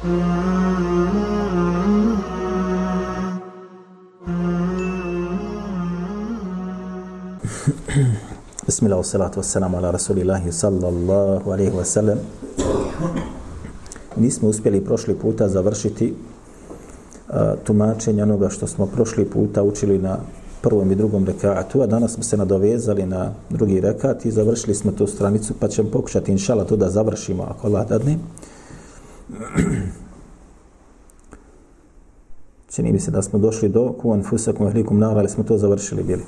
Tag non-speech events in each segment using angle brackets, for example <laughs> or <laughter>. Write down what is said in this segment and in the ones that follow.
بسم الله والصلاة والسلام على رسول الله صلى الله عليه وسلم Nismo uspjeli prošli puta završiti uh, tumačenje onoga što smo prošli puta učili na prvom i drugom rekatu, a danas smo se nadovezali na drugi rekat i završili smo tu stranicu, pa ćemo pokušati inšala to da završimo ako Allah dadne. Čini mi se da smo došli do kuvan fusakum ehlikum nara, ali smo to završili bili.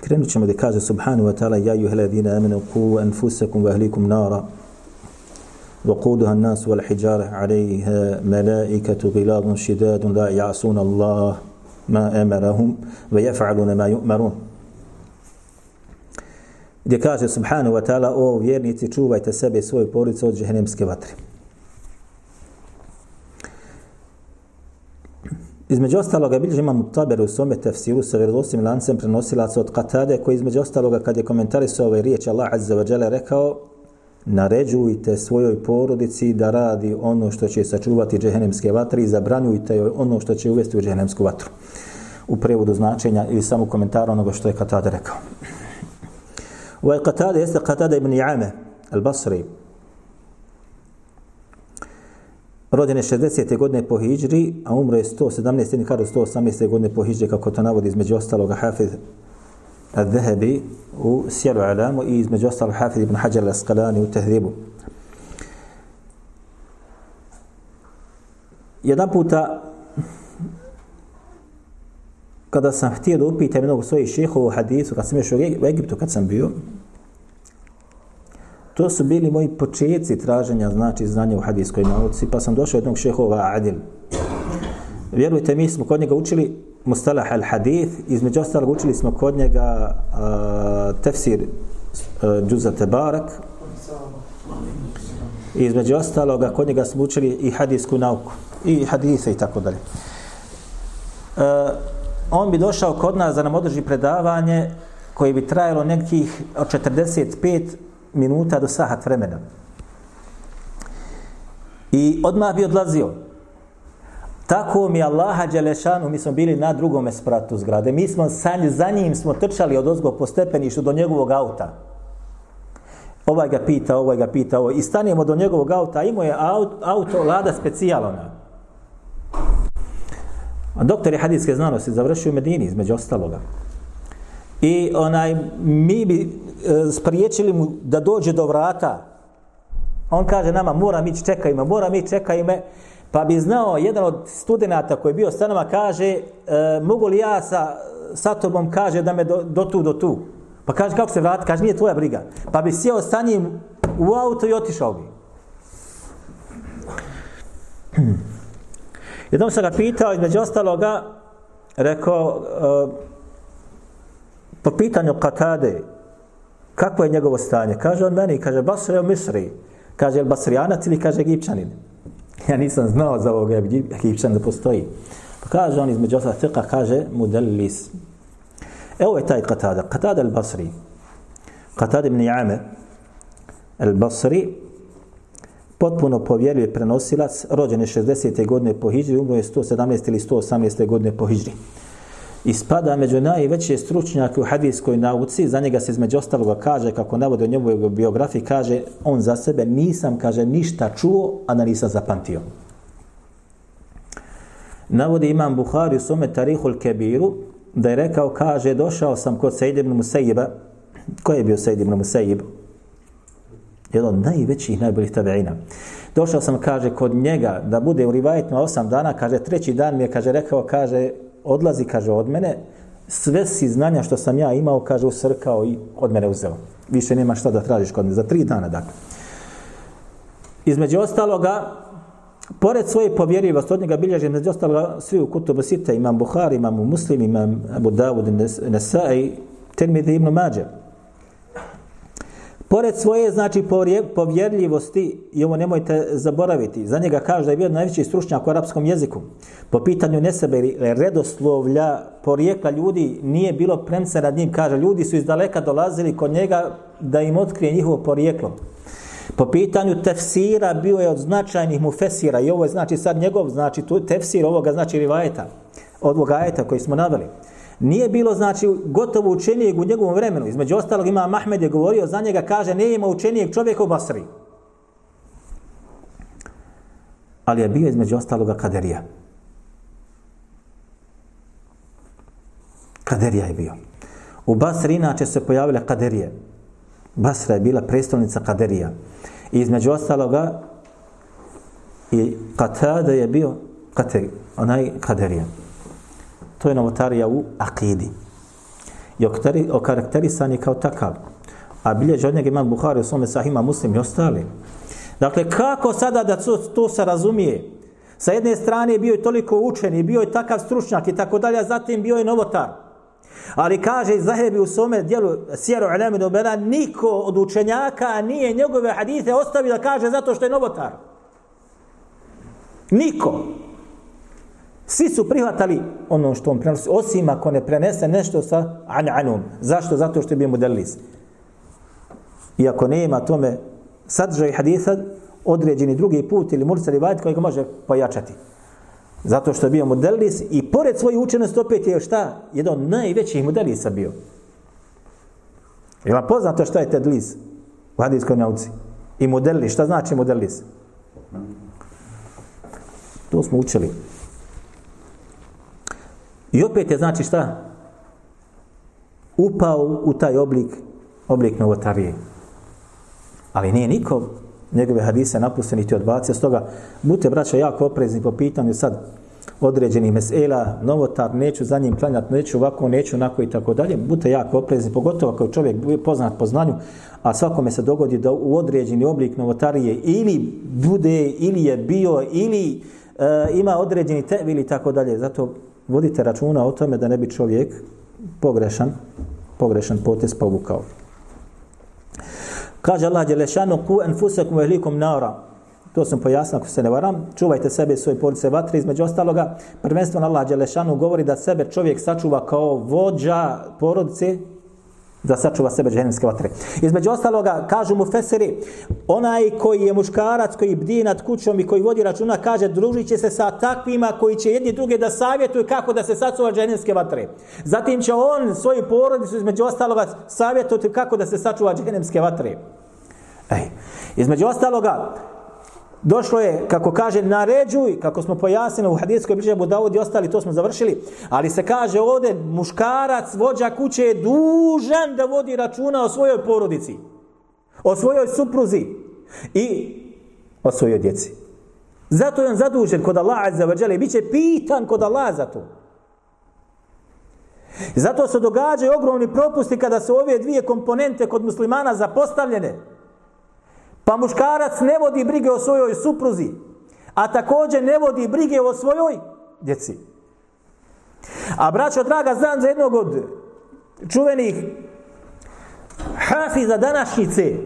Krenut ćemo da kaže subhanu wa ta'ala ja juhe ladina amenu ku anfusakum wa ahlikum nara وقودها الناس والحجارة عليها ملائكة غلاظ شداد لا يعصون الله ما أمرهم ويفعلون ما يؤمرون gdje kaže subhanahu wa ta'ala o vjernici čuvajte sebe i svoju porodicu od džehennemske vatre. Između ostaloga bilježi imam taberu u svome tefsiru sa vjerozosim lancem prenosilaca od Katade koji između ostaloga kad je komentarisao ove riječi Allah Azza wa jale rekao naređujte svojoj porodici da radi ono što će sačuvati džehennemske vatre i zabranjujte joj ono što će uvesti u džehennemsku vatru. U prevodu značenja ili samo komentar onoga što je Katade rekao. Katada jeste Katada ibn Iame, al-Basri. Rođen je 60. godine po Hidžri, a umro je 117. kada 118. godine po Hidžri, kako to navodi između ostaloga Hafiz al-Zahabi u Sjelu Alamu i između ostalo Hafid ibn Hajar al-Asqalani u Tehribu. Jedan puta kada sam htio da upitam jednog svojih šehova u hadisu, kad sam još u Egiptu kad sam bio, to su bili moji početci traženja, znači znanja u hadiskoj nauci, pa sam došao jednog šehova Adil. Vjerujte, mi smo kod njega učili mustalah al hadith između ostalog učili smo kod njega uh, tefsir uh, džuza tebarak i između ostaloga kod njega smo učili i hadijsku nauku i hadise i tako dalje uh, on bi došao kod nas da nam održi predavanje koje bi trajalo nekih od 45 minuta do sahat vremena i odmah bi odlazio Tako mi Allaha Đelešanu, mi smo bili na drugom spratu zgrade. Mi smo sanj, za njim smo trčali od ozgo po stepeništu do njegovog auta. Ovaj ga pita, ovaj ga pita, ovaj. I stanemo do njegovog auta, imao je auto, auto Lada specijalona. A doktor je hadijske znanosti završio u Medini, između ostaloga. I onaj, mi bi e, spriječili mu da dođe do vrata. On kaže nama, moram ići, čekaj me, moram ići, čekaj me. Pa bi znao, jedan od studenta koji je bio stanova kaže, e, mogu li ja sa, sa tobom, kaže, da me do, do tu, do tu. Pa kaže, kako se vrati? Kaže, nije tvoja briga. Pa bi sjeo sa njim u auto i otišao bi. Jednom sam ga pitao, između ostaloga, rekao, uh, po pitanju Katade, kako je njegovo stanje? Kaže on meni, kaže, Basra je u Misri. Kaže, je li Basrijanac ili kaže Egipćanin? ja nisam znao za ovog Egipćan da postoji. Pa kaže on između osla fiqa, kaže mudellis. Evo je taj Katada, Katada al-Basri. Katada ibn Jame al-Basri, potpuno povjerljiv prenosilac, rođen je 60. godine po Hidžri, umro je 117. ili 118. godine po Hidžri i spada među najveće stručnjake u hadijskoj nauci, za njega se između ostaloga kaže, kako navode u njegovoj biografiji, kaže, on za sebe nisam, kaže, ništa čuo, a da nisam zapamtio. Navodi imam Buhari u svome Tarihul Kebiru, da je rekao, kaže, došao sam kod Sejid ibn Musajiba, ko je bio Sejid ibn Musajib? Jedan od najvećih, najboljih tabeina. Došao sam, kaže, kod njega, da bude u rivajetima osam dana, kaže, treći dan mi je, kaže, rekao, kaže, odlazi, kaže, od mene, sve si znanja što sam ja imao, kaže, usrkao i od mene uzeo. Više nema šta da tražiš kod mene. Za tri dana, dakle. Između ostaloga, pored svoje povjerljivosti, od njega bilježi, između ostaloga, svi u kutubu sita, imam Buhari, imam Muslim, imam Abu Dawud, Nesai, Tirmidhi ibn Mađe. Pored svoje, znači, povjerljivosti, i ovo nemojte zaboraviti, za njega kaže da je bio najveći stručnjak u arapskom jeziku, po pitanju nesebe redoslovlja, porijekla ljudi, nije bilo premca nad njim, kaže, ljudi su iz daleka dolazili kod njega da im otkrije njihovo porijeklo. Po pitanju tefsira bio je od značajnih mufesira i ovo je znači sad njegov, znači tu tefsir ovoga znači rivajeta, od ovoga ajeta koji smo naveli. Nije bilo, znači, gotovo učenijeg u njegovom vremenu. Između ostalog ima Mahmed je govorio za njega, kaže, ne ima učenijeg čovjeka u Basri. Ali je bio između ostaloga kaderija. Kaderija je bio. U Basri inače se pojavile kaderije. Basra je bila predstavnica kaderija. I između ostaloga i Katada je bio kater, onaj kaderija. To je novotarija u akidi. I okarakterisan je kao takav. A bilježi od njega imam Buhari u svome sahima muslim i ostali. Dakle, kako sada da to, to se razumije? Sa jedne strane je bio je toliko učen i bio je takav stručnjak i tako dalje, a zatim bio je novotar. Ali kaže Zahebi u svome dijelu Sjeru Alemi Nobela, niko od učenjaka nije njegove hadite ostavio da kaže zato što je novotar. Niko. Svi su prihvatali ono što on prenosi, osim ako ne prenese nešto sa an anum. Zašto? Zato što je bio modelis. Iako ne ima tome sadržaj haditha, određeni drugi put ili mursal i vajt koji ga može pojačati. Zato što je bio modelis i pored svoje učenosti opet je šta? Jedan od najvećih modelisa bio. Je vam poznato šta je tedlis u hadijskoj nauci? I modelis, šta znači modelis? To smo učili. I opet je znači šta? Upao u taj oblik, oblik novotarije. Ali nije niko njegove hadise napustio niti odbacio. Stoga, budite braća jako oprezni po pitanju sad određenih mesela, novotar, neću za njim klanjati, neću ovako, neću onako i tako dalje. Budite jako oprezni, pogotovo ako je čovjek poznat po znanju, a svakome se dogodi da u određeni oblik novotarije ili bude, ili je bio, ili e, ima određeni te ili tako dalje. Zato vodite računa o tome da ne bi čovjek pogrešan, pogrešan potez pa povukao. Kaže Allah Đelešanu, ku enfusekum vehlikum nara. To sam pojasnio ako se ne varam. Čuvajte sebe i svoje porodice vatre. Između ostaloga, prvenstveno Allah Đelešanu govori da sebe čovjek sačuva kao vođa porodice da sačuva sebe džehennemske vatre. Između ostaloga, kažu mu Feseri, onaj koji je muškarac, koji bdi nad kućom i koji vodi računa, kaže, družit će se sa takvima koji će jedni druge da savjetuju kako da se sačuva džehennemske vatre. Zatim će on svoju porodicu, između ostaloga, savjetovati kako da se sačuva džehennemske vatre. Ej, između ostaloga, Došlo je, kako kaže, naređuj, kako smo pojasnili u hadijskoj bliže Budavod i ostali, to smo završili, ali se kaže ovdje, muškarac, vođa kuće je dužan da vodi računa o svojoj porodici, o svojoj supruzi i o svojoj djeci. Zato je on zadužen kod Allah za vađale i bit će pitan kod Allah za to. Zato se događaju ogromni propusti kada su ove dvije komponente kod muslimana zapostavljene. Pa muškarac ne vodi brige o svojoj supruzi, a također ne vodi brige o svojoj djeci. A braćo draga, znam za jednog od čuvenih hafiza današnjice,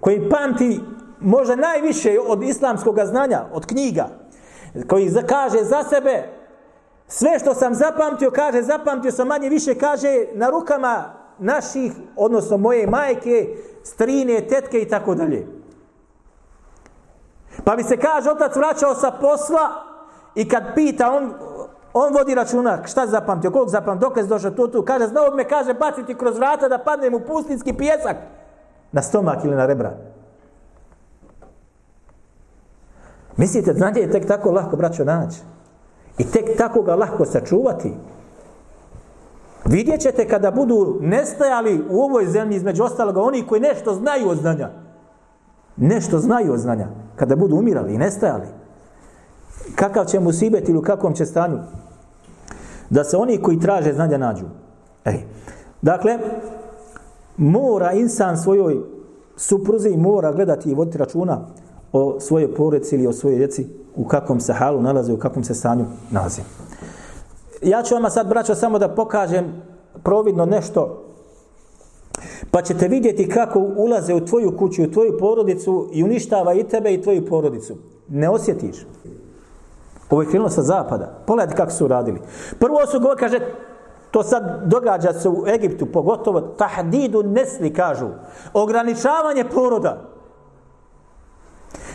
koji pamti možda najviše od islamskog znanja, od knjiga, koji kaže za sebe, sve što sam zapamtio, kaže, zapamtio sam manje više, kaže, na rukama naših, odnosno moje majke, strine, tetke i tako dalje. Pa mi se kaže, otac vraćao sa posla i kad pita, on, on vodi računa, šta zapamtio, koliko zapamtio, dok je došao tu, tu, kaže, znao me, kaže, baciti kroz vrata da padnem u pustinski pjesak na stomak ili na rebra. Mislite, znanje je tek tako lahko, braćo, naći. I tek tako ga lahko sačuvati. Vidjet ćete kada budu nestajali u ovoj zemlji između ostaloga oni koji nešto znaju od znanja nešto znaju od znanja, kada budu umirali i nestajali, kakav će mu sibeti ili u kakvom će stanju, da se oni koji traže znanja nađu. Ej. Dakle, mora insan svojoj supruzi mora gledati i voditi računa o svojoj porodici ili o svojoj djeci, u kakvom se halu nalaze, u kakvom se stanju nalaze. Ja ću vama sad, braćo, samo da pokažem providno nešto Pa ćete vidjeti kako ulaze u tvoju kuću, u tvoju porodicu i uništava i tebe i tvoju porodicu. Ne osjetiš. Ovo je krenulo sa zapada. Pogledajte kako su radili. Prvo su govorili, kaže, to sad događa se u Egiptu, pogotovo tahdidu nesli, kažu. Ograničavanje poroda.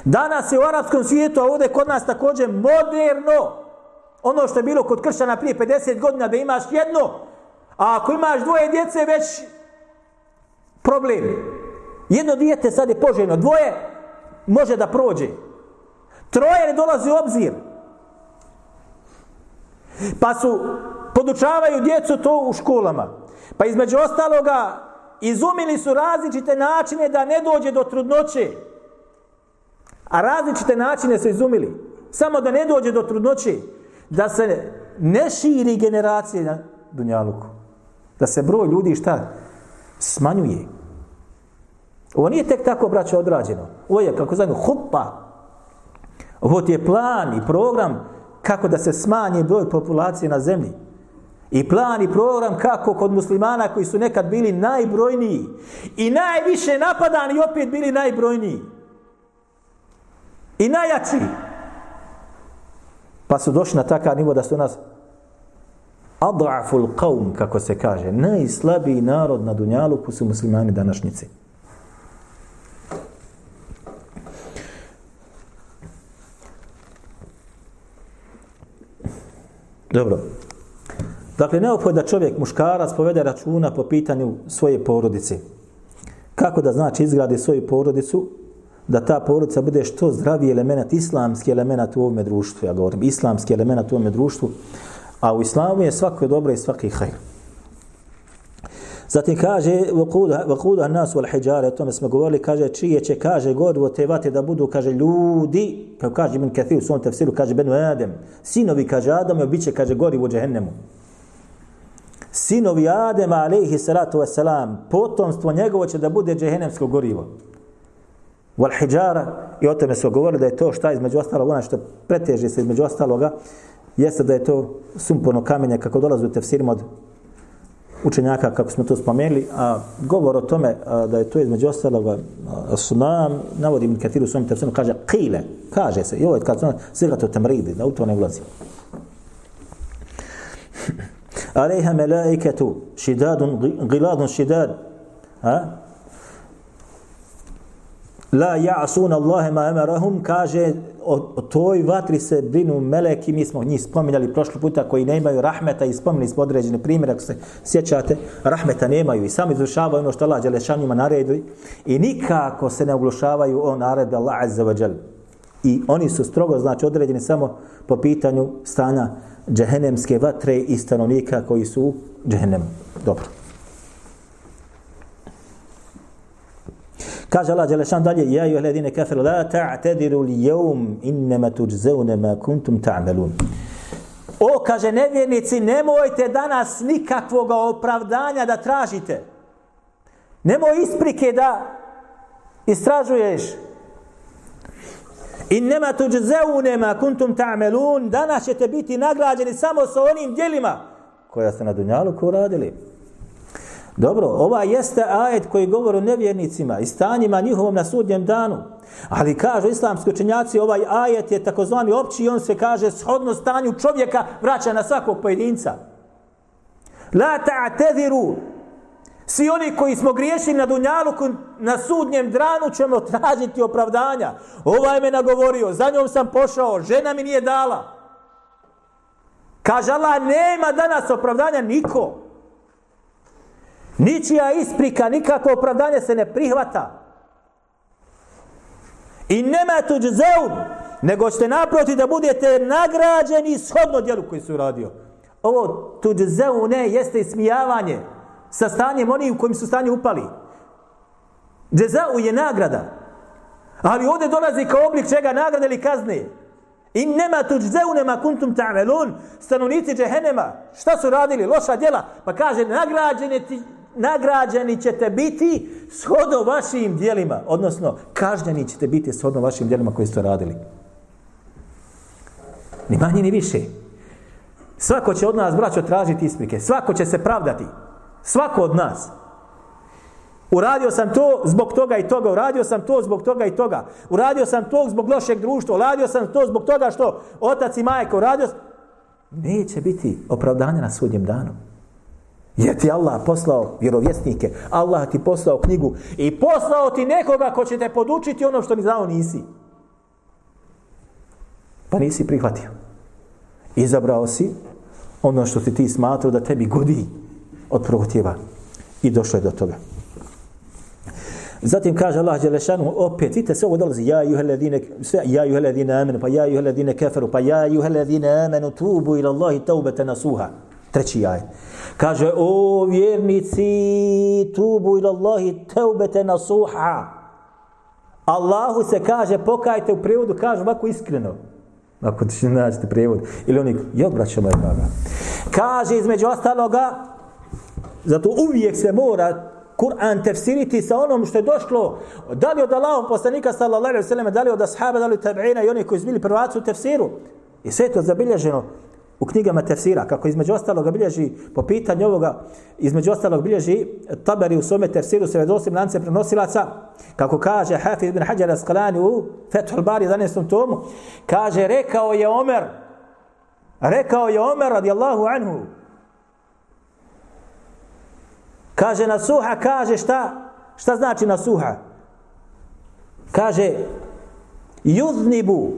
Danas je u arapskom svijetu, a ovdje kod nas također moderno. Ono što je bilo kod kršćana prije 50 godina, da imaš jedno, a ako imaš dvoje djece, već problem. Jedno dijete sad je poželjno, dvoje može da prođe. Troje ne dolazi u obzir. Pa su, podučavaju djecu to u školama. Pa između ostaloga, izumili su različite načine da ne dođe do trudnoće. A različite načine su izumili. Samo da ne dođe do trudnoće. Da se ne širi generacije na Dunjaluku. Da se broj ljudi šta? Smanjuje. Ovo nije tek tako, braćo, odrađeno. Ovo je, kako zovemo, hupa. Ovo ti je plan i program kako da se smanji broj populacije na zemlji. I plan i program kako kod muslimana koji su nekad bili najbrojniji i najviše napadani i opet bili najbrojniji. I najjači. Pa su došli na takav nivo da su nas adaful qawm, kako se kaže, najslabiji narod na Dunjaluku su muslimani današnjici. Dobro. Dakle, neophodno da čovjek, muškarac, povede računa po pitanju svoje porodice. Kako da znači izgradi svoju porodicu, da ta porodica bude što zdraviji element, islamski element u ovome društvu, ja govorim, islamski element u ovome društvu, a u islamu je svako dobro i svaki hajr. Zatim kaže vakuda nas wal hijjare, o tome smo govorili, kaže čije će, kaže gorvo te vate da budu, kaže ljudi, kao kaže Ibn Kathir u svom tefsiru, kaže Benu Adem, sinovi, kaže Adam, bit će, kaže gorivo džehennemu. Sinovi Adema, alaihi salatu wasalam, potomstvo njegovo će da bude džehennemsko gorivo. Wal hijjara, i o tome smo govorili da je to šta između ostalog, ona što preteže se između ostaloga, jeste da je to sumporno kamenje kako dolazi u tefsirima od učenjaka, kako smo to spomenuli, a govor o tome a, da je to između ostalog sunam, navodi Ibn Kathir u svom tefsiru, kaže qile, kaže se, i ovo je kad sunam, svega to temridi, da u to ne ulazi. <laughs> Alejha melaiketu, šidadun, giladun šidad, a? La ja'sun Allahe ma emarahum, kaže, o, o toj vatri se brinu meleki, mi smo njih spominjali prošli puta, koji ne imaju rahmeta i spominjali smo određene primjere, ako se sjećate, rahmeta nemaju i sami izvršavaju ono što Allah Đelešanjima naredi i nikako se ne oglušavaju o naredbe Allah Azza wa Jal. I oni su strogo, znači, određeni samo po pitanju stanja džehennemske vatre i stanovnika koji su u džehennemu. Dobro. Kaže Allah Đelešan dalje, ja ju hledine kafiru, la ta'tadiru li jevm innama tuđzevne ma kuntum ta'melun. O, kaže nevjernici, nemojte danas nikakvog opravdanja da tražite. Nemoj isprike da istražuješ. Innema tuđzevne ma kuntum ta'melun. Danas ćete biti nagrađeni samo sa onim dijelima koja ste na dunjalu ko radili. Dobro, ova jeste ajet koji govori o nevjernicima i stanjima njihovom na sudnjem danu. Ali kažu islamski učenjaci, ovaj ajet je takozvani opći i on se kaže shodno stanju čovjeka vraća na svakog pojedinca. La ta'tediru. Svi oni koji smo griješili na dunjalu na sudnjem dranu ćemo tražiti opravdanja. Ovaj me nagovorio, za njom sam pošao, žena mi nije dala. Kaže Allah, nema danas opravdanja niko. Ničija isprika, nikakvo opravdanje se ne prihvata. I nema tuđ zeun, nego ćete naproti da budete nagrađeni shodno djelu koji su radio. Ovo tuđ ne jeste ismijavanje sa stanjem onih u kojim su stanje upali. Džezau je nagrada. Ali ovdje dolazi kao oblik čega nagrade ili kazne. I nema tuđ ma kuntum ta'melun. Stanovnici džehenema, Šta su radili? Loša djela. Pa kaže, nagrađeni ti nagrađeni ćete biti shodno vašim dijelima, odnosno kažnjeni ćete biti shodno vašim dijelima koji ste radili. Ni manje ni više. Svako će od nas, braćo, tražiti isprike. Svako će se pravdati. Svako od nas. Uradio sam to zbog toga i toga, uradio sam to zbog toga i toga, uradio sam to zbog lošeg društva, uradio sam to zbog toga što otac i majka uradio sam... Neće biti opravdanja na sudnjem danu. Jer ti Allah poslao vjerovjesnike, Allah ti poslao knjigu i poslao ti nekoga ko će te podučiti ono što ni znao nisi. Pa nisi prihvatio. Izabrao si ono što ti ti smatrao da tebi godi od protjeva. I došlo je do toga. Zatim kaže Allah Đelešanu, opet, vidite, se ovo dolazi, ja juhe ledine, sve, ja juhe ledine amenu, pa ja juhe ledine keferu, pa ja juhe ledine amenu, tubu ila Allahi taubete nasuha. Treći jaj. Kaže, o vjernici, tubu ila Allahi teubete nasuha. Allahu se kaže, pokajte u prijevodu, kaže ovako iskreno. Ako ti ne nađete prijevod. Ili oni, jel braćo moja draga? Kaže između ostaloga, zato uvijek se mora Kur'an tefsiriti sa onom što je došlo, da li od Allahom poslanika sallallahu alaihi wa sallam, da li od ashaba, da li od tabi'ina i oni koji su bili prvaci u tefsiru. I sve to zabilježeno u knjigama tefsira, kako između ostalog bilježi po pitanju ovoga, između ostalog bilježi Tabari u svome tefsiru se vedosim lance prenosilaca, kako kaže Hafiz ibn Hajar Asqalani u Fethul Bari 11. tomu, kaže, rekao je Omer, rekao je Omer radijallahu anhu, Kaže na suha, kaže šta? Šta znači na suha? Kaže yudnibu,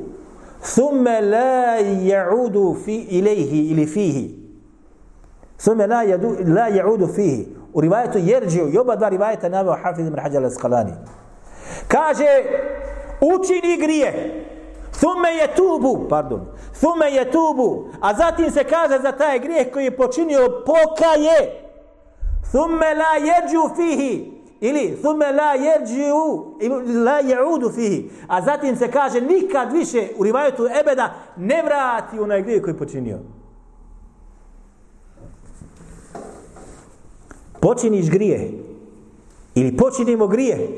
Thumme la ja'udu fi ilaihi ili fihi. Thumme la yadu la ja'udu fihi. U rivajetu jerđiju, i oba dva rivajeta naveo Hafiz ibn Hajar al-Asqalani. Kaže, učini grije, thumme je tubu, pardon, thumme je tubu, a zatim se kaže za taj grijeh koji je počinio pokaje, thumme la jeđu fihi ili thumme la jeđu la jeudu fihi. A zatim se kaže nikad više u rivajetu ebeda ne vrati onaj grijeh koji počinio. Počiniš grije ili počinimo grije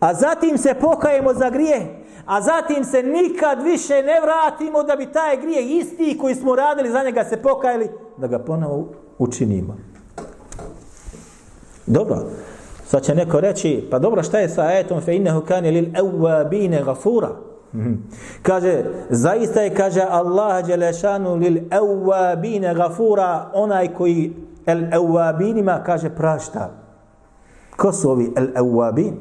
a zatim se pokajemo za grije a zatim se nikad više ne vratimo da bi taj grije isti koji smo radili za njega se pokajali da ga ponovo učinimo. Dobro. Sad će neko reći, pa dobro, šta je sa ajetom fe innehu kane lil awabine gafura? Mhm. kaže, zaista je, kaže Allah Đelešanu lil awabine gafura, onaj koji el awabinima, kaže, prašta. Ko su ovi el awabin?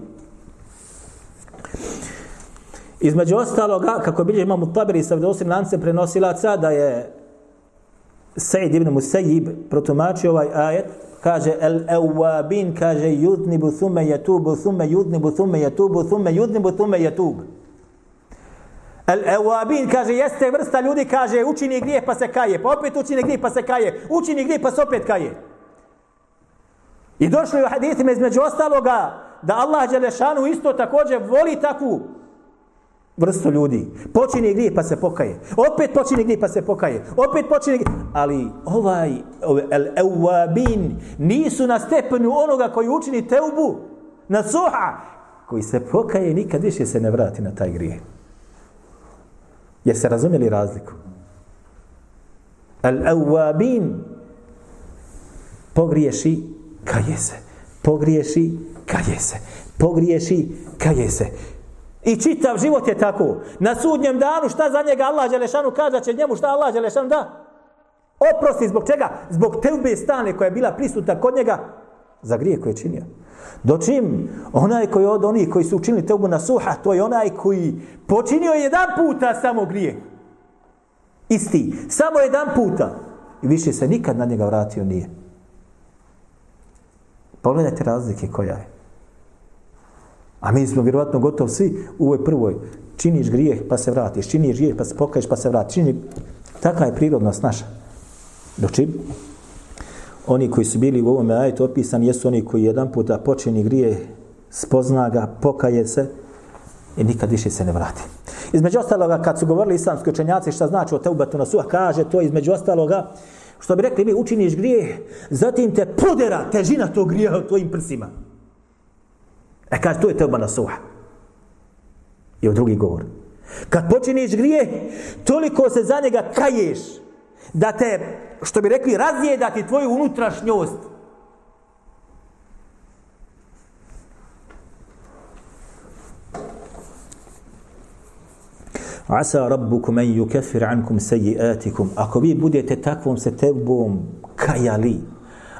Između ostaloga, kako bilje imamo tabiri sa vdosim lance prenosilaca, da je Sejid ibn Musayyib protumačio ovaj ajet, kaže el awabin kaže yudnibu thumma yatubu thumma yudnibu thumma yatubu thumma yudnibu thumma yatub el awabin kaže jeste vrsta ljudi kaže učini grijeh pa se kaje pa opet učini grijeh pa se kaje učini grijeh pa se opet kaje i došlo je u hadithima između ostaloga da Allah Đelešanu isto također voli takvu vrstu ljudi. Počini grijeh pa se pokaje. Opet počini grijeh pa se pokaje. Opet počini grijeh. Ali ovaj, el awabin nisu na stepenu onoga koji učini teubu, na suha, koji se pokaje nikad više se ne vrati na taj grijeh. Jeste razumjeli razliku? El awabin pogriješi, kaje se. Pogriješi, kaje se. Pogriješi, kaje se. I čitav život je tako. Na sudnjem danu šta za njega Allah Đelešanu kaže će njemu šta Allah Đelešanu da? Oprosti zbog čega? Zbog teube stane koja je bila prisuta kod njega za grije koje je činio. Dočim onaj koji od onih koji su učinili teubu na suha, to je onaj koji počinio jedan puta samo grije. Isti. Samo jedan puta. I više se nikad na njega vratio nije. Pogledajte razlike koja je. A mi smo vjerovatno gotovo svi u ovoj prvoj. Činiš grijeh pa se vratiš, činiš grijeh pa se pokaješ pa se vratiš. Čini... Taka je prirodnost naša. Dočim? oni koji su bili u ovom ajetu opisani jesu oni koji jedan puta počini grijeh, spozna ga, pokaje se i nikad više se ne vrati. Između ostaloga, kad su govorili islamski učenjaci šta znači o teubatu na suha, kaže to između ostaloga, što bi rekli mi učiniš grijeh, zatim te podera težina tog grijeha u tvojim prsima. E kaže, to je teba na suha. I u drugi govor. Kad počiniš grije, toliko se za njega kaješ, da te, što bi rekli, razjeda ti tvoju unutrašnjost. Asa rabbukum en yukafir ankum sayiatikum. Ako vi budete takvom se tebom kajali,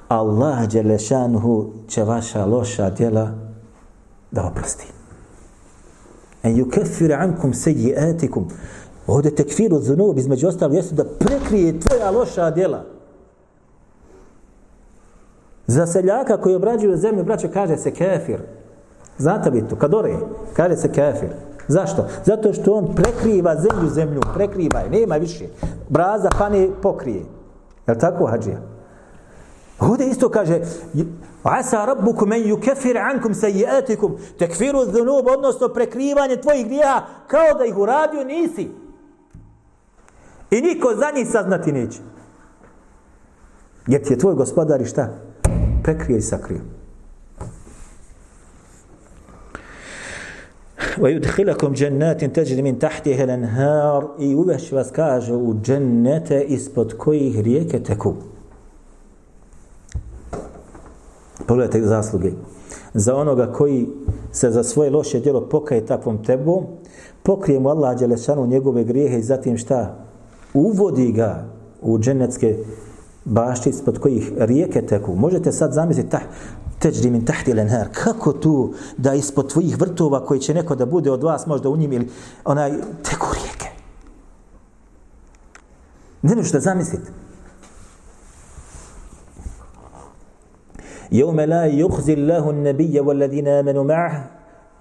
Allah dželešanhu će vaša loša djela da oprosti. En yukefir ankum sejiatikum. Ovdje tekfir od zunub, između ostalo, jeste da prekrije tvoja loša djela. Za seljaka koji obrađuju zemlju, braćo, kaže se kefir. Znate bi to, kad ore, kaže se kefir. Zašto? Zato što on prekriva zemlju zemlju, prekriva je, nema više. Braza pane pokrije. Je li tako, hađija? Ovdje isto kaže, Asa rabbukum en yukefir ankum sejiatikum, tekfiru dhunub, odnosno prekrivanje tvojih grijeha, kao da ih uradio nisi. I niko za njih saznati neće. Jer ti je tvoj gospodar i šta? Prekrije i sakrije. ويدخلكم جنات تجري من تحتها الانهار i uveš vas kaže u džennete ispod kojih rijeke teku. Pogledajte zasluge. Za onoga koji se za svoje loše djelo pokaje takvom tebom, pokrije mu Allah Đelešanu njegove grijehe i zatim šta? Uvodi ga u dženecke bašti ispod kojih rijeke teku. Možete sad zamisliti tah, teđri min tahti lenher. Kako tu da ispod tvojih vrtova koji će neko da bude od vas možda u njim ili onaj teku rijeke. Ne možeš da zamisliti. Jevme la yukhzi Allahu an-nabiyya wal ladina amanu ma'ah.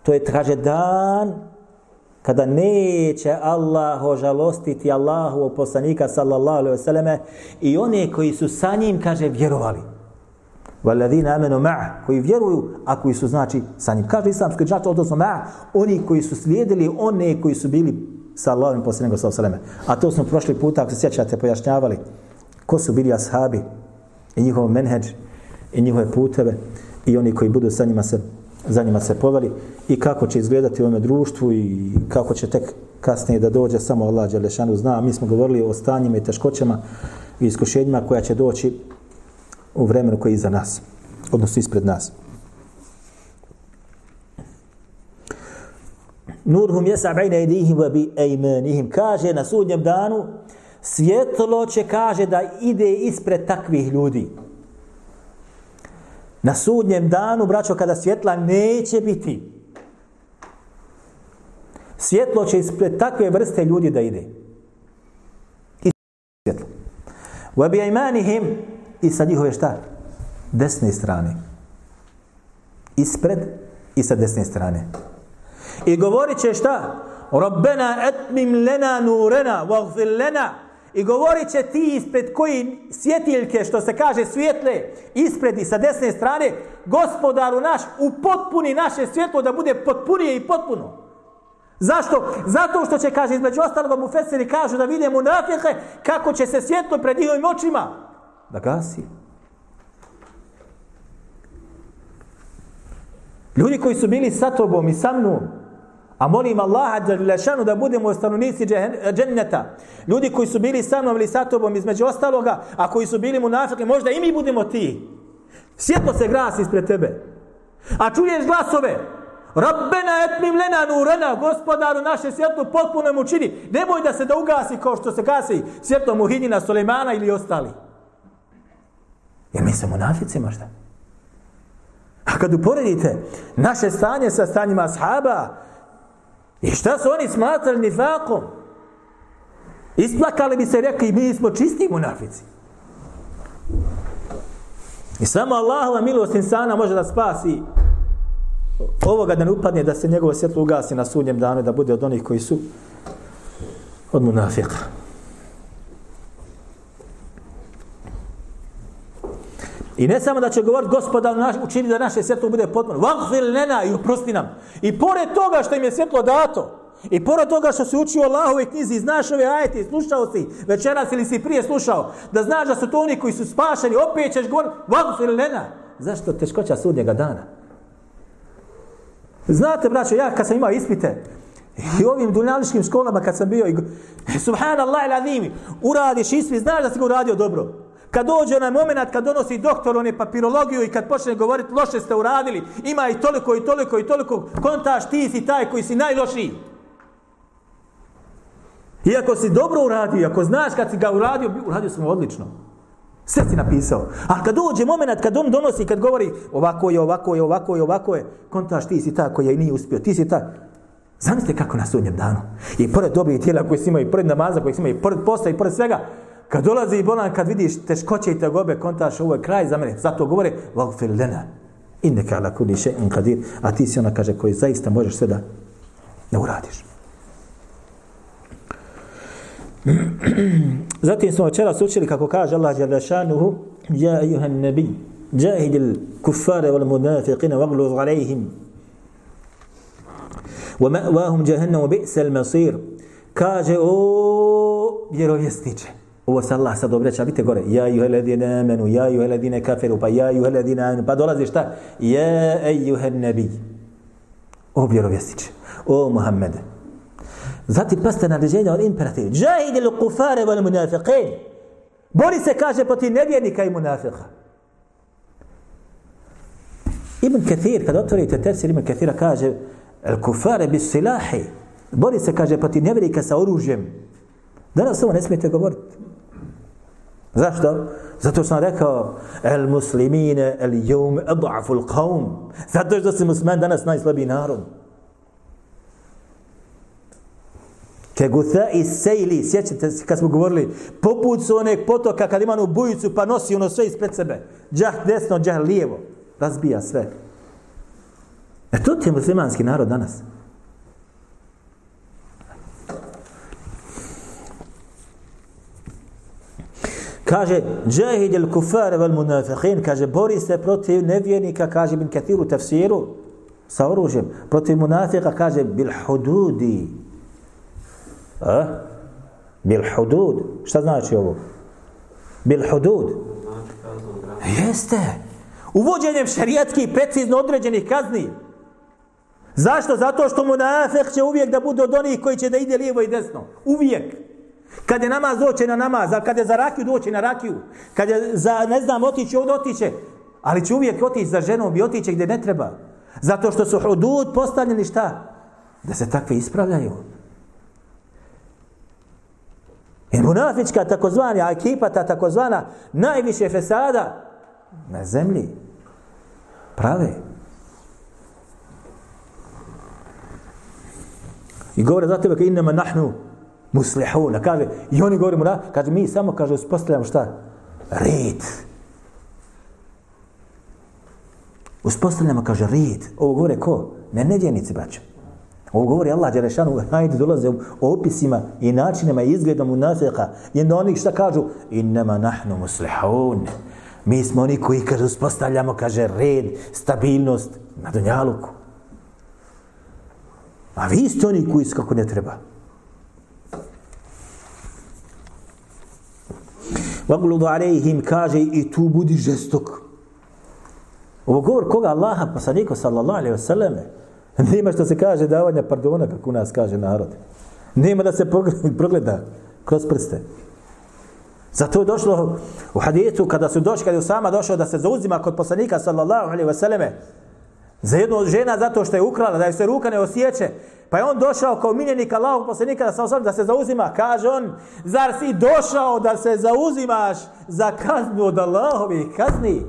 To je traže dan kada neće Allah ožalostiti Allahu poslanika sallallahu alejhi ve selleme i one koji su sa njim kaže vjerovali. Walladina amanu ma'a, koji vjeruju, a koji su znači sa njim. Kaže islamski džat, odnosno ma'a, oni koji su slijedili one koji su bili sa Allahom poslanikom sallallahu A to smo prošli puta, ako se sjećate, pojašnjavali ko su bili ashabi i njihov menheđ i njihove puteve i oni koji budu sa njima se, za njima se povali i kako će izgledati u ovome društvu i kako će tek kasnije da dođe samo Allah Đelešanu zna. Mi smo govorili o stanjima i teškoćama i iskušenjima koja će doći u vremenu koji je iza nas, odnosno ispred nas. Nurhum jesa bejne edihim wa bi ejmanihim. Kaže na sudnjem danu, svjetlo će kaže da ide ispred takvih ljudi. Na sudnjem danu, braćo, kada svjetla neće biti, svjetlo će ispred takve vrste ljudi da ide. I svjetlo. Wa imanihim i sa njihove šta? Desne strane. Ispred i sa desne strane. I govorit će šta? Rabbena etmim lena nurena, vagfir lena. I govorit će ti ispred koji svjetiljke, što se kaže svjetle, ispred i sa desne strane, gospodaru naš, u potpuni naše svjetlo da bude potpunije i potpuno. Zašto? Zato što će, kaže, između ostalog mu feseri kažu da vidimo nafjehe kako će se svjetlo pred njihovim očima da gasi. Ljudi koji su bili sa tobom i sa mnom, a molim Allaha da da budemo stanovnici dženneta. Ljudi koji su bili sa mnom ili sa tobom između ostaloga, a koji su bili munafike, možda i mi budemo ti. Svjetlo se grasi ispred tebe. A čuješ glasove, Rabbena etmim lena nurena, gospodaru naše svjetlo potpuno mu čini. Nemoj da se da ugasi kao što se gasi svjetlo Muhidina, Sulejmana ili ostali. Jer mi smo munafici možda. A kad uporedite naše stanje sa stanjima ashaba, i šta su oni smatrali nifakom? Isplakali bi se rekli, mi smo čisti munafici. I samo Allahova milost insana može da spasi ovoga da ne upadne, da se njegovo svjetlo ugasi na sudnjem danu, da bude od onih koji su od munafika. I ne samo da će govoriti gospoda naš, učini da naše svjetlo bude potpuno. Vagfir lena i oprosti nam. I pored toga što im je svjetlo dato, i pored toga što se učio Allahove knjizi, znaš ove ajete, slušao si večeras ili si prije slušao, da znaš da su to oni koji su spašeni, opet ćeš govoriti, vagfir lena. Zašto teškoća sudnjega dana? Znate, braćo, ja kad sam imao ispite, i ovim dunjališkim školama kad sam bio, i, subhanallah il uradiš ispit, znaš da si ga uradio dobro. Kad dođe onaj moment kad donosi doktor one papirologiju i kad počne govoriti loše ste uradili, ima i toliko i toliko i toliko, kontaš ti si taj koji si najlošiji. Iako si dobro uradio, ako znaš kad si ga uradio, uradio sam odlično. Sve si napisao. A kad dođe moment, kad on donosi, kad govori ovako je, ovako je, ovako je, ovako je, kontaš ti si ta koja je nije uspio, ti si ta. Zamislite kako na sudnjem danu. I pored dobrih tijela koje si imao, i pored namaza koje si imao, i pored posta, i pored svega, kad dolazi bolan, kad vidiš teškoće i tegobe, kontaš ovo je kraj za mene. Zato govore, vagfir lena, inneka ala kudi še in kadir, a ti si ona kaže koji zaista možeš sve da ne uradiš. <clears throat> Zatim smo večera sučili kako kaže Allah jalla šanuhu Ja ejuhan nebi Jahidil kuffare wal munafiqina vagluz alaihim Wa ma'wahum jahannam Wa bi'sa al masir Kaže o vjerovjesniče Ovo se Allah sad obreća, vidite gore Ja ejuha ladina amanu, ja ejuha ladina kafiru Pa ja ejuha ladina amanu, pa dolazi šta Ja ejuhan nabi O vjerovjesniče O Muhammede Zatim paste naređenja od imperativ. Džahid ili kufare vali munafiqin. Bori se, kaže, poti nevjernika i munafika. Ibn Kathir, kad otvorite tefsir Ibn Kathira, kaže, el kufare bis silahi. Bori se, kaže, poti nevjernika sa oružjem. Danas ovo ne smijete govoriti. Zašto? Zato sam rekao, el muslimine, el jom edafu l. Zato što se musliman danas najslabiji narod. Ke gutha i sejli, sjećate se kad smo govorili, poput su onek potoka kad ima onu bujicu pa nosi ono sve ispred sebe. Džah desno, džah lijevo. Razbija sve. E to ti je muslimanski narod danas. Kaže, džahid il kufare vel munafiqin, kaže, bori se protiv nevjernika, kaže, bin kathiru tafsiru, sa oružjem, protiv munafika, kaže, bil hududi, A? Bil hudud. Šta znači ovo? Bil hudud. Jeste. Uvođenjem šarijatskih precizno određenih kazni. Zašto? Zato što munafik će uvijek da bude od onih koji će da ide lijevo i desno. Uvijek. Kad je namaz doće na namaz, a kad je za rakiju doće na rakiju. Kad je za, ne znam, otiće ovdje otiće. Ali će uvijek otići za ženom i otiće gdje ne treba. Zato što su hudud postavljeni šta? Da se takve ispravljaju. I munafička takozvani, a ekipa ta takozvana najviše fesada na zemlji prave. I govore za tebe, ka innama nahnu muslihuna. Kaže, i oni govorimo, mu, kaže, mi samo, kaže, uspostavljamo šta? Red. Uspostavljamo, kaže, red. Ovo govore ko? Ne nedjenici, braćo. Ovo govori Allah Đerešanu, hajde dolaze u opisima i načinima i izgledom u I onda oni šta kažu, innama nahnu muslihun. Mi smo oni koji, kaže, uspostavljamo, kaže, red, stabilnost na Dunjaluku. A vi ste oni koji kako ne treba. Vagludu alejhim kaže i tu budi žestok. Ovo govor koga Allaha, poslaniku sallallahu alaihi ve selleme. <laughs> Nema što se kaže davanja pardona, kako u nas kaže narod. Nema da se <laughs> progleda kroz prste. Zato je došlo u hadijetu, kada su došli, kada je sama došao da se zauzima kod poslanika, sallallahu alaihi vseleme, za jednu od žena zato što je ukrala, da je se ruka ne osjeće, pa je on došao kao miljenik Allahog poslanika da se, da se zauzima, kaže on, zar si došao da se zauzimaš za kaznu od Allahovih kazni?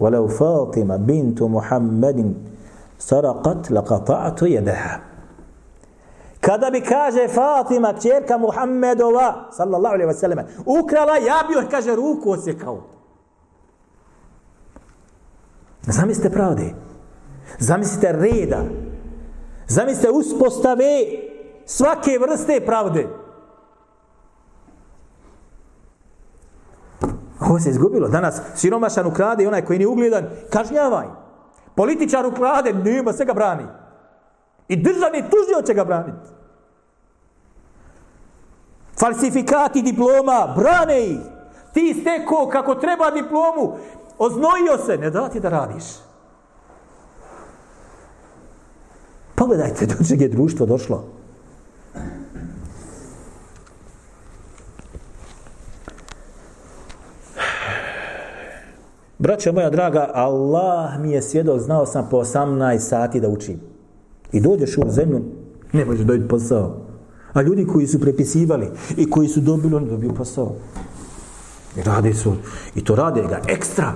ولو فاطمة بنت محمد سرقت لقطعت يدها Kada bi kaže Fatima, kćerka Muhammedova, sallallahu alaihi wa sallam, ukrala, ja bi joj, kaže, ruku osjekao. Zamislite pravde. Zamislite reda. Zamislite uspostave svake vrste pravde. Ovo se izgubilo. Danas siromašan ukrade i onaj koji nije ugledan, kažnjavaj. Političar ukrade, nema se ga brani. I državni tužio će ga braniti. Falsifikati diploma, brane ih. Ti steko kako treba diplomu, oznojio se, ne da ti da radiš. Pogledajte do čeg je društvo došlo. Braćo moja draga, Allah mi je svjedok, znao sam po 18 sati da učim. I dođeš u zemlju, Ne možeš dobiti posao. A ljudi koji su prepisivali i koji su dobili, oni dobiju posao. I radi su, i to rade ga ekstra.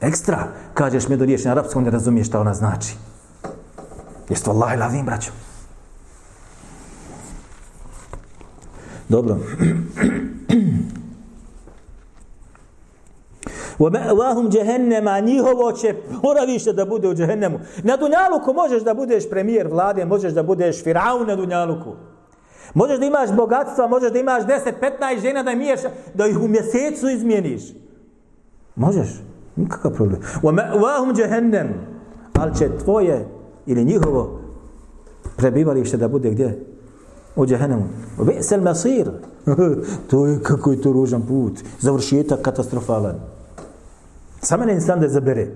Ekstra. Kažeš mi do riječi na arapskom, ne razumiješ šta ona znači. Jeste Allah i lavim, braćo. Dobro. Wa ma'wahum jahannama njihovo će boravište da bude u džehennemu. Na dunjaluku možeš da budeš premijer vlade, možeš da budeš firaun na dunjaluku. Možeš da imaš bogatstva, možeš da imaš 10, 15 žena da miješ, da ih u mjesecu izmijeniš. Možeš. Nikakav problem. Wa ma'wahum jahannam. Al će tvoje ili njihovo prebivalište da bude gdje? U džehennemu. Bi'sal masir. <laughs> to je kako je to ružan put. Završetak katastrofalan. Samo ne insan da zabere.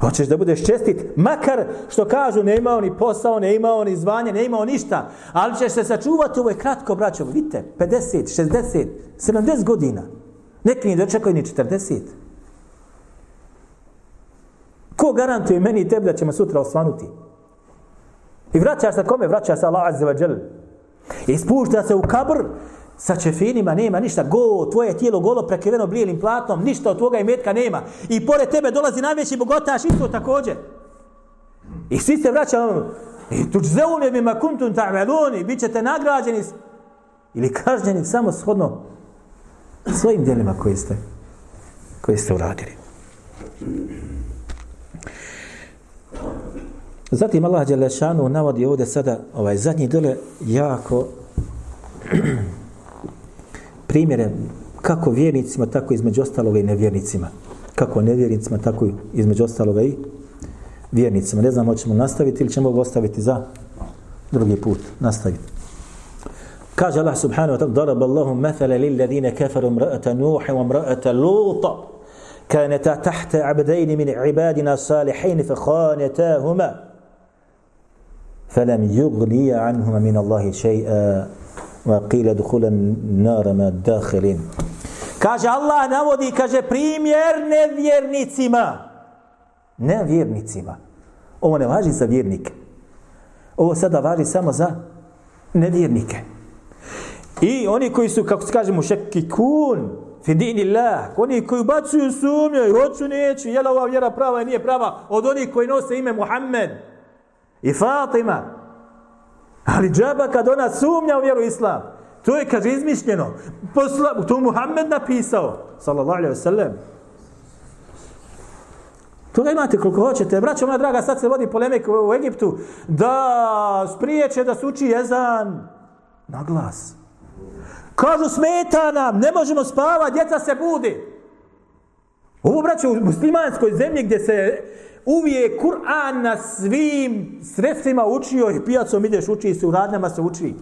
Hoćeš da budeš čestit, makar što kažu ne imao ni posao, ne imao ni zvanje, ne imao ništa, ali ćeš se sačuvati, ovo je kratko, braćo, vidite, 50, 60, 70 godina. Neki ni dočekaju ni 40. Ko garantuje meni i tebi da ćemo sutra osvanuti? I vraćaš se kome? Vraćaš se Allah Azza wa Jal. I spušta se u kabr, sa čefinima nema ništa, go, tvoje tijelo golo prekriveno blijelim platnom, ništa od tvoga imetka nema. I pored tebe dolazi najveći bogotaš isto također. I svi se vraćaju, ono, e, i tuč zeum bima kuntum ta'meluni, bit ćete nagrađeni ili kažnjeni samo shodno svojim dijelima koji ste, koji ste uradili. Zatim Allah Đelešanu navodi ovdje sada ovaj zadnji dole jako primjere kako vjernicima, tako između ostaloga i nevjernicima. Kako nevjernicima, tako između ostaloga i vjernicima. Ne znam, hoćemo nastaviti ili ćemo ovo ostaviti za drugi put. Nastaviti. Kaže Allah subhanahu wa ta'ala darab Allahu mathala lil ladina kafaru imra'ata Nuh wa imra'ata Lut كانتا تحت عبدين من عبادنا الصالحين فخانتاهما فلم يغني عنهما من الله شيئا wa qila dukhula nar ma dakhilin. Kaže Allah navodi kaže primjer nevjernicima. Nevjernicima. Ovo ne važi za vjernike. Ovo sada važi samo za nevjernike. I oni koji su kako se kažemo šekki kun fi dinillah oni koji bacuju sumnje i hoću neću jela ova vjera prava i nije prava? Od onih koji nose ime Muhammed i Fatima. Ali džaba kad ona sumnja u vjeru islam, to je, kaže, izmišljeno. Posla, to Muhammed napisao, sallallahu alaihi wasallam. Toga imate koliko hoćete. Braćo moja draga, sad se vodi polemik u, u Egiptu da spriječe da se uči jezan na glas. Kažu smeta nam, ne možemo spavati, djeca se budi. Ovo braćo u muslimanskoj zemlji gdje se uvijek Kur'an na svim sredstvima učio i pijacom ideš uči se, u radnjama se uči.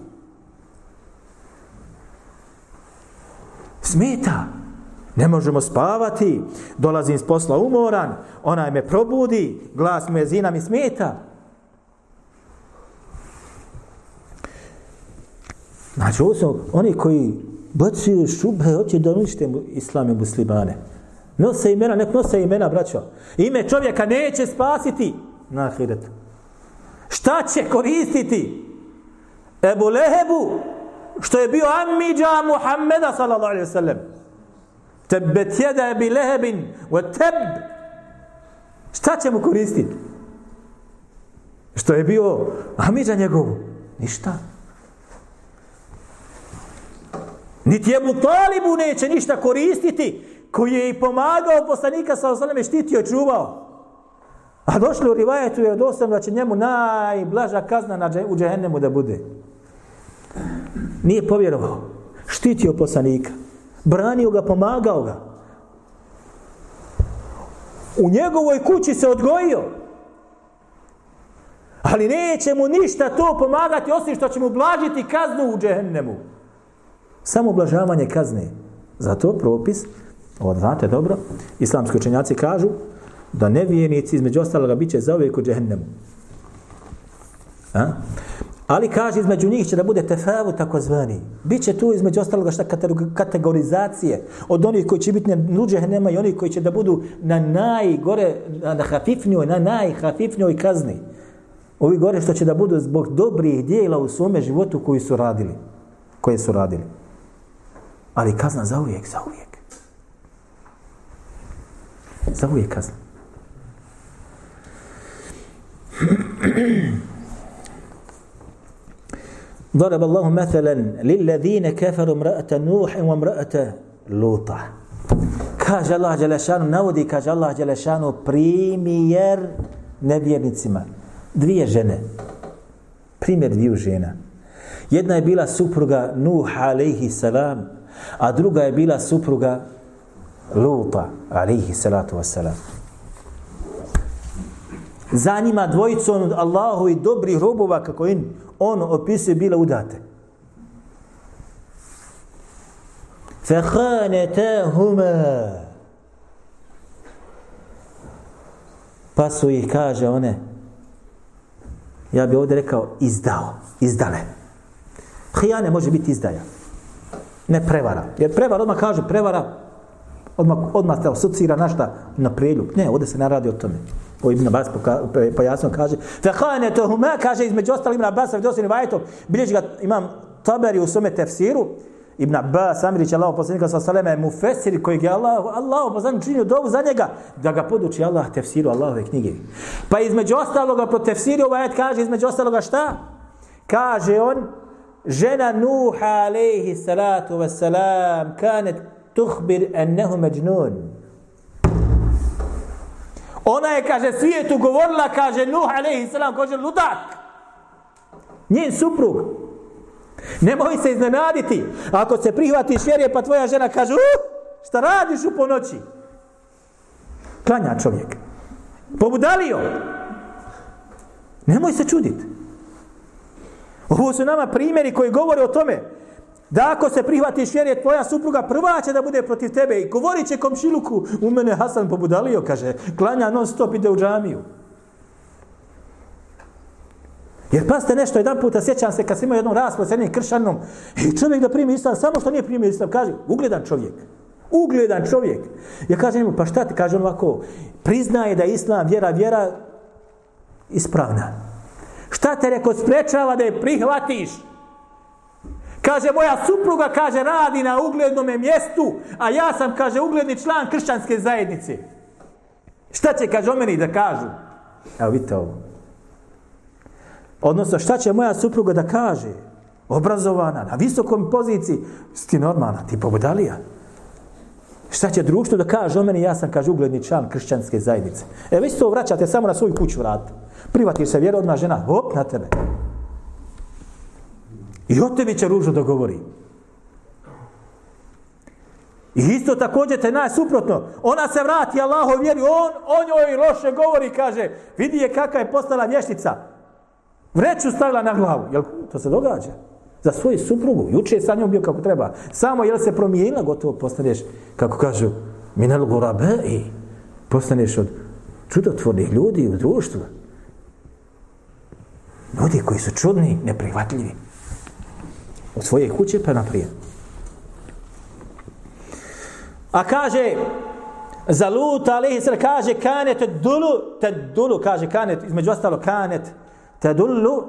Smeta. Ne možemo spavati. Dolazim s posla umoran. Onaj me probudi. Glas me zina mi smeta. Znači, ovo su oni koji bacaju šube, hoće da unište islame muslimane. Nose imena, nek nose imena, braćo. Ime čovjeka neće spasiti na ahiretu. Šta će koristiti? Ebu Lehebu, što je bio amidža Muhammeda, sallallahu alaihi sallam. Tebet jeda ebi Lehebin, wa teb. Šta će mu koristiti? Što je bio amidža njegovu? Ništa. Niti je mu talibu neće ništa koristiti, koji je i pomagao poslanika sa osaleme štitio čuvao. A došli u rivajetu je od da će njemu najblaža kazna na dže, u džehennemu da bude. Nije povjerovao. Štitio poslanika. Branio ga, pomagao ga. U njegovoj kući se odgojio. Ali neće mu ništa to pomagati osim što će mu blažiti kaznu u džehennemu. Samo blažavanje kazne. Zato propis Ovo znate dobro. Islamski učenjaci kažu da nevijenici između ostaloga bit će zauvijek u džehennemu. A? Ali kaže između njih će da bude tefavu takozvani. Biće tu između ostaloga šta kategorizacije od onih koji će biti na nema i onih koji će da budu na najgore, na hafifnjoj, na najhafifnjoj kazni. Ovi gore što će da budu zbog dobrih dijela u svome životu koji su radili. Koje su radili. Ali kazna za uvijek, za uvijek Za uvijek kazna. <clears throat> ضرب الله مثلا للذين كفروا امرأة نوح وامرأة لوطة kaže Allah Đelešanu, navodi, kaže Allah Đelešanu, primjer nevjernicima. Dvije žene. Primjer dviju žena. Jedna je bila supruga Nuh alaihi salam, a druga je bila supruga Luta alaihi salatu wasalam. Za njima dvojicom od Allahu i dobrih robova kako in on opisuje bila udate. فَخَانَتَهُمَا Pa su ih, kaže one, ja bih ovdje rekao, izdao, izdale. Hijane može biti izdaja. Ne prevara. Jer prevara, odmah kaže prevara, odmah, odmah te asocira na šta? Na preljub. Ne, ovdje se ne radi o tome. Ovo Ibn Abbas pojasno kaže. Fehane tohuma, kaže između ostali Ibn Abbas, vidio se ni vajetom. Bilježi ga, imam taberi u sume tefsiru. Ibn Abbas, Amirić, Allaho poslanika sa Saleme, mu fesir kojeg je Allah, Allah poslanik činio dovu za njega, da ga poduči Allah tefsiru Allahove knjige. Pa između ostaloga, po tefsiru ovaj ajet kaže, između ostaloga šta? Kaže on, žena Nuh, alaihi salatu wasalam, kanet tuhbir ennehu međnun. Ona je, kaže, svijetu govorila, kaže Nuh, alaihi salam, kaže, ludak. Njen suprug, Nemoj se iznenaditi. Ako se prihvatiš vjerje, pa tvoja žena kaže, uh, šta radiš u ponoći? Klanja čovjek. Pobudalio. Nemoj se čuditi. Ovo su nama primjeri koji govore o tome da ako se prihvatiš vjerje, tvoja supruga prva će da bude protiv tebe i govorit će komšiluku, u mene Hasan pobudalio, kaže, klanja non stop, ide u džamiju. Jer pazite nešto, jedan puta sjećam se kad sam imao jednom raspravu s jednim kršanom i čovjek da primi islam, samo što nije primio islam, kaže, ugledan čovjek. Ugledan čovjek. Ja kažem mu, pa šta ti, kaže on ovako, priznaje da je islam vjera, vjera ispravna. Šta te reko sprečava da je prihvatiš? Kaže, moja supruga, kaže, radi na uglednom mjestu, a ja sam, kaže, ugledni član kršćanske zajednice. Šta će, kaže, o meni da kažu? Evo, vidite ovo. Odnosno, šta će moja supruga da kaže? Obrazovana, na visokom poziciji. Ti normalna, ti pobudalija. Šta će društvo da kaže o meni? Ja sam, kaže, ugledni član kršćanske zajednice. E, vi to vraćate samo na svoju kuću vrat. Privatiš se vjerodna žena, hop, na tebe. I o tebi će ružno dogovori. I isto također te najsuprotno. Ona se vrati Allaho vjeri, on o njoj loše govori, kaže, vidi je kakva je postala vještica vreću stavila na glavu. Jel to se događa? Za svoju suprugu. Juče je sa njom bio kako treba. Samo jel se promijenila, gotovo postaneš, kako kažu, minel gurabe i postaneš od čudotvornih ljudi u društvu. Ljudi koji su čudni, neprihvatljivi od svoje kuće pa naprijed. A kaže za Lut alejhi se kaže kanet dulu te dulu kaže kanet između ostalo kanet te dulu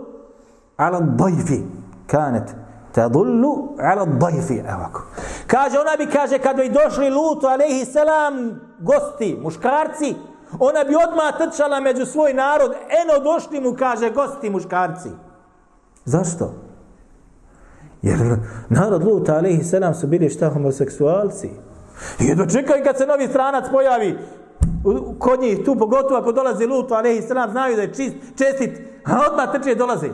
ala dhayfi kanet te dulu ala dhayfi evo kaže ona bi kaže kad bi došli Lut alejhi selam gosti muškarci ona bi odma trčala među svoj narod eno došli mu kaže gosti muškarci. Zašto? Jer narod Lut alaihi selam su bili šta homoseksualci i jedno čekaj kad se novi stranac pojavi kod njih tu pogotovo ako dolazi Lut alaihi selam znaju da je čist čestit A odmah trče dolazi.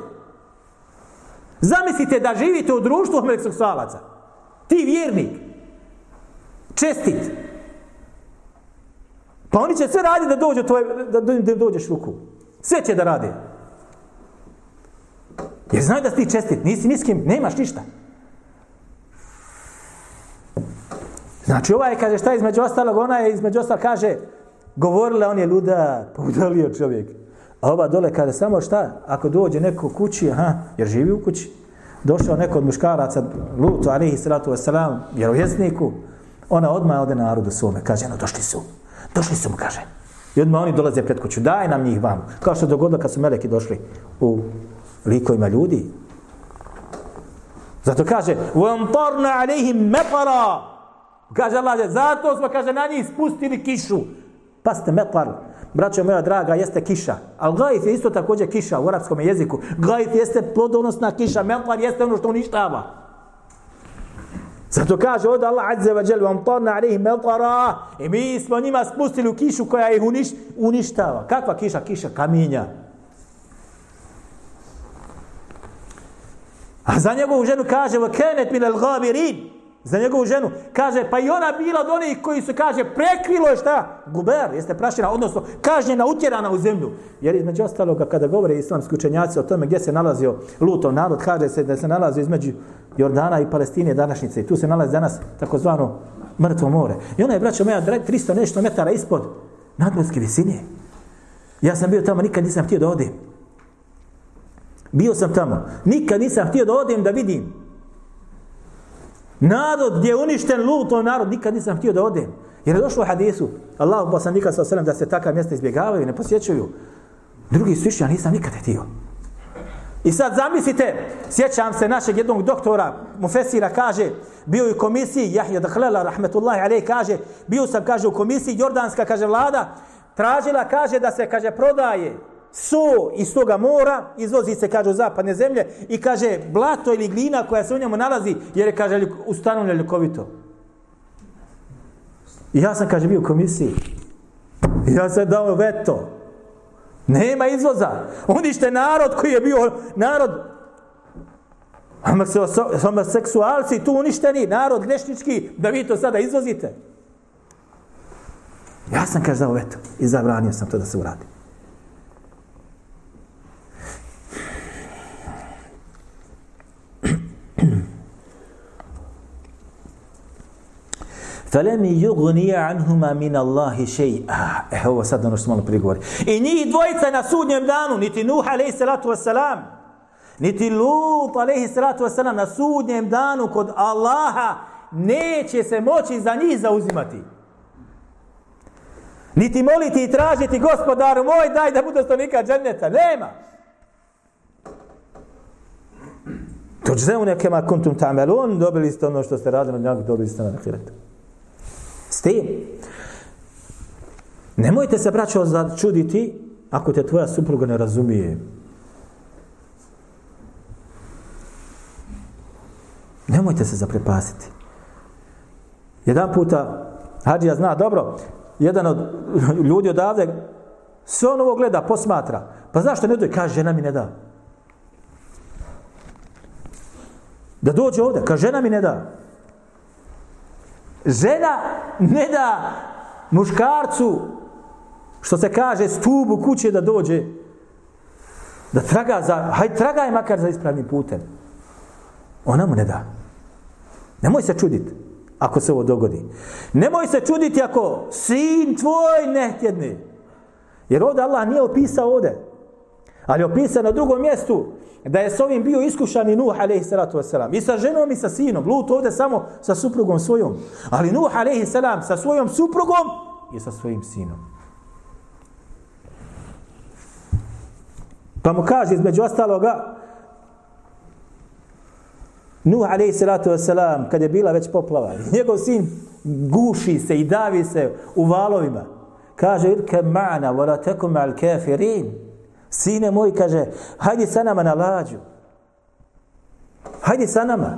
Zamislite da živite u društvu homoseksualaca. Ti vjernik. Čestit. Pa oni će sve raditi da dođe tvoje, da, da dođeš ruku. Sve će da rade. Jer znaju da si ti čestit. Nisi niskim, nemaš ništa. Znači ovaj kaže šta je između ostalog, ona je između ostalog kaže govorila on je luda, <laughs> poudalio čovjek. A ova dole kaže samo šta, ako dođe neko kući, aha, jer živi u kući, došao neko od muškaraca, Lutu, alihi salatu wasalam, vjerovjesniku, ona odmah ode narodu svome, kaže, no, došli su, došli su mu, kaže. I odmah oni dolaze pred kuću, daj nam njih vam. Kao što je dogodilo kad su meleki došli u likovima ljudi. Zato kaže, وَمْطَرْنَا عَلَيْهِمْ مَطَرًا Kaže Allah, zato smo, kaže, na njih spustili kišu. Pa ste metar, braćo moja draga, jeste kiša. Al gajif je isto također kiša u arapskom jeziku. Gajif jeste plodonosna kiša, metar jeste ono što uništava. Zato kaže od Allah azza wa jalla vam tarna alejhi matara i mi smo njima spustili u kišu koja ih uniš, uništava. Kakva kiša? Kiša kamenja. A za njegovu ženu kaže wa kanat min al-ghabirin. Za njegovu ženu kaže pa i ona bila od onih koji su kaže prekrilo je šta? Guber, jeste prašina, odnosno kažnjena, utjerana u zemlju. Jer između ostaloga kada govore islamski učenjaci o tome gdje se nalazio luto narod, kaže se da se nalazi između Jordana i Palestine današnjice. I tu se nalazi danas takozvano mrtvo more. I ona je, braćo moja, 300 nešto metara ispod nadmorske visine. Ja sam bio tamo, nikad nisam htio da odim. Bio sam tamo. Nikad nisam htio da odem da vidim. Narod gdje je uništen luto narod, nikad nisam htio da odem. Jer je došlo u hadisu, Allahu poslanika sa osalem, da se takva mjesta izbjegavaju, ne posjećuju. Drugi su išli, nisam nikad htio. I sad zamislite, sjećam se našeg jednog doktora, Mufesira, kaže, bio u komisiji, Jahja Dahlela, rahmetullahi alej, kaže, bio sam, kaže, u komisiji, Jordanska, kaže, vlada, tražila, kaže, da se, kaže, prodaje so iz toga mora, izvozi se, kaže, u zapadne zemlje i kaže, blato ili glina koja se u njemu nalazi, jer je, kaže, ustanovlja ljukovito. I ja sam, kaže, bio u komisiji. Ja sam dao veto. Nema izvoza. Unište narod koji je bio narod homoseksualci tu uništeni, narod grešnički, da vi to sada izvozite. Ja sam kaže dao veto i zabranio sam to da se uradi. فَلَمِ يُغْنِيَ anhuma min Allahi شَيْءَ E, ovo sad ono što malo prigovori. I njih dvojica na sudnjem danu, niti Nuh alaih salatu wasalam, Niti Lut alaih salatu wasalam, na sudnjem danu kod Allaha neće se moći za njih zauzimati. Niti moliti i tražiti gospodaru moj daj da bude stanika dženeta. Nema. Tođe zemu nekema kuntum tamelun, dobili ste ono što ste radili, nekako dobili ste na nekiretu. S tim. Nemojte se, braćo, začuditi ako te tvoja supruga ne razumije. Nemojte se zaprepasiti. Jedan puta, Hadžija zna dobro, jedan od ljudi odavde sve on ovo gleda, posmatra. Pa zašto ne dođe? Kaže, žena mi ne da. Da dođe ovdje, kaže, žena mi ne da. Žena ne da muškarcu, što se kaže, stubu kuće da dođe, da traga za, haj tragaj makar za ispravnim putem. Ona mu ne da. Nemoj se čuditi ako se ovo dogodi. Nemoj se čuditi ako sin tvoj nehtjedni. Jer ovdje Allah nije opisao ovdje. Ali je opisao na drugom mjestu da je s ovim bio iskušan i Nuh alaihi salatu wasalam. I sa ženom i sa sinom. Lut ovdje samo sa suprugom svojom. Ali Nuh alaihi salam sa svojom suprugom i sa svojim sinom. Pa mu kaže između ostaloga Nuh alaihi salatu wasalam kad je bila već poplava. Njegov sin guši se i davi se u valovima. Kaže irke ma'na wala tekum al kafirin. Sine moj, kaže, hajdi sa nama na lađu. Hajdi sa nama.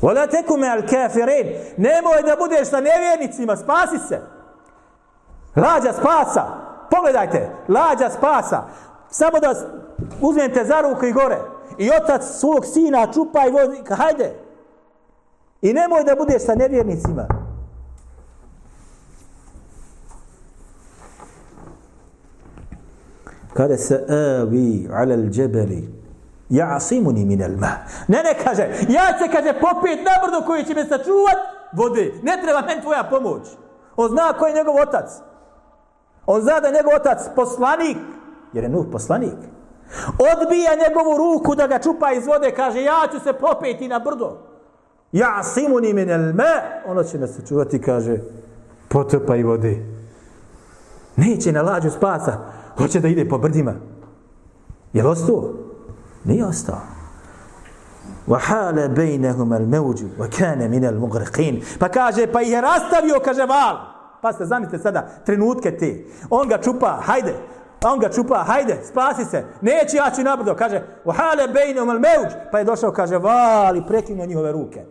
Vola tekume al kafirin. Nemoj da budeš sa nevjernicima, spasi se. Lađa spasa. Pogledajte, lađa spasa. Samo da uzmete za ruku i gore. I otac svog sina čupa i vozi. Hajde. I nemoj da budeš sa nevjernicima. Kada se avi ala al-jabali ya'simuni min al-ma. Ne ne kaže, ja se kaže popet na brdo koji će me sačuvat vode. Ne treba meni tvoja pomoć. On zna ko je njegov otac. On zna da je njegov otac poslanik, jer je Nuh poslanik. Odbija njegovu ruku da ga čupa iz vode, kaže, ja ću se popeti na brdo. Ja asimuni min el ono će me sačuvati, kaže, potopaj vode. Neće na lađu spasa. Hoće da ide po brdima. Je li ostao? Nije ostao. وحال بينهما الموج وكان من المغرقين pa kaže pa je rastavio kaže val pa ste zamislite sada trenutke te on ga čupa hajde on ga čupa hajde spasi se neće jaći nabrdo kaže وحال بينهما الموج pa je došao kaže val i prekinuo njihove ruke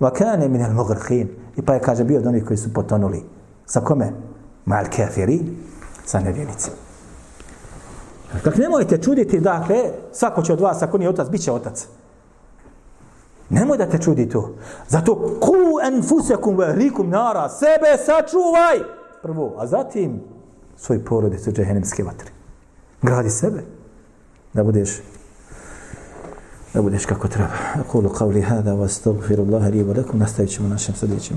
وكان من المغرقين i pa je kaže bio od onih koji su potonuli sa kome mal kafirin sa nevjernicima Kako nemojte čuditi, dakle, svako će od vas, ako nije otac, bit će otac. Nemoj da te čudi to. Zato ku enfusekum vehlikum nara, sebe sačuvaj prvo, a zatim svoj porodicu u džehennemske vatre. Gradi sebe da budeš da budeš kako treba. Kulu qavli hada wa astagfirullaha li wa lakum nastavit ćemo našem sljedećem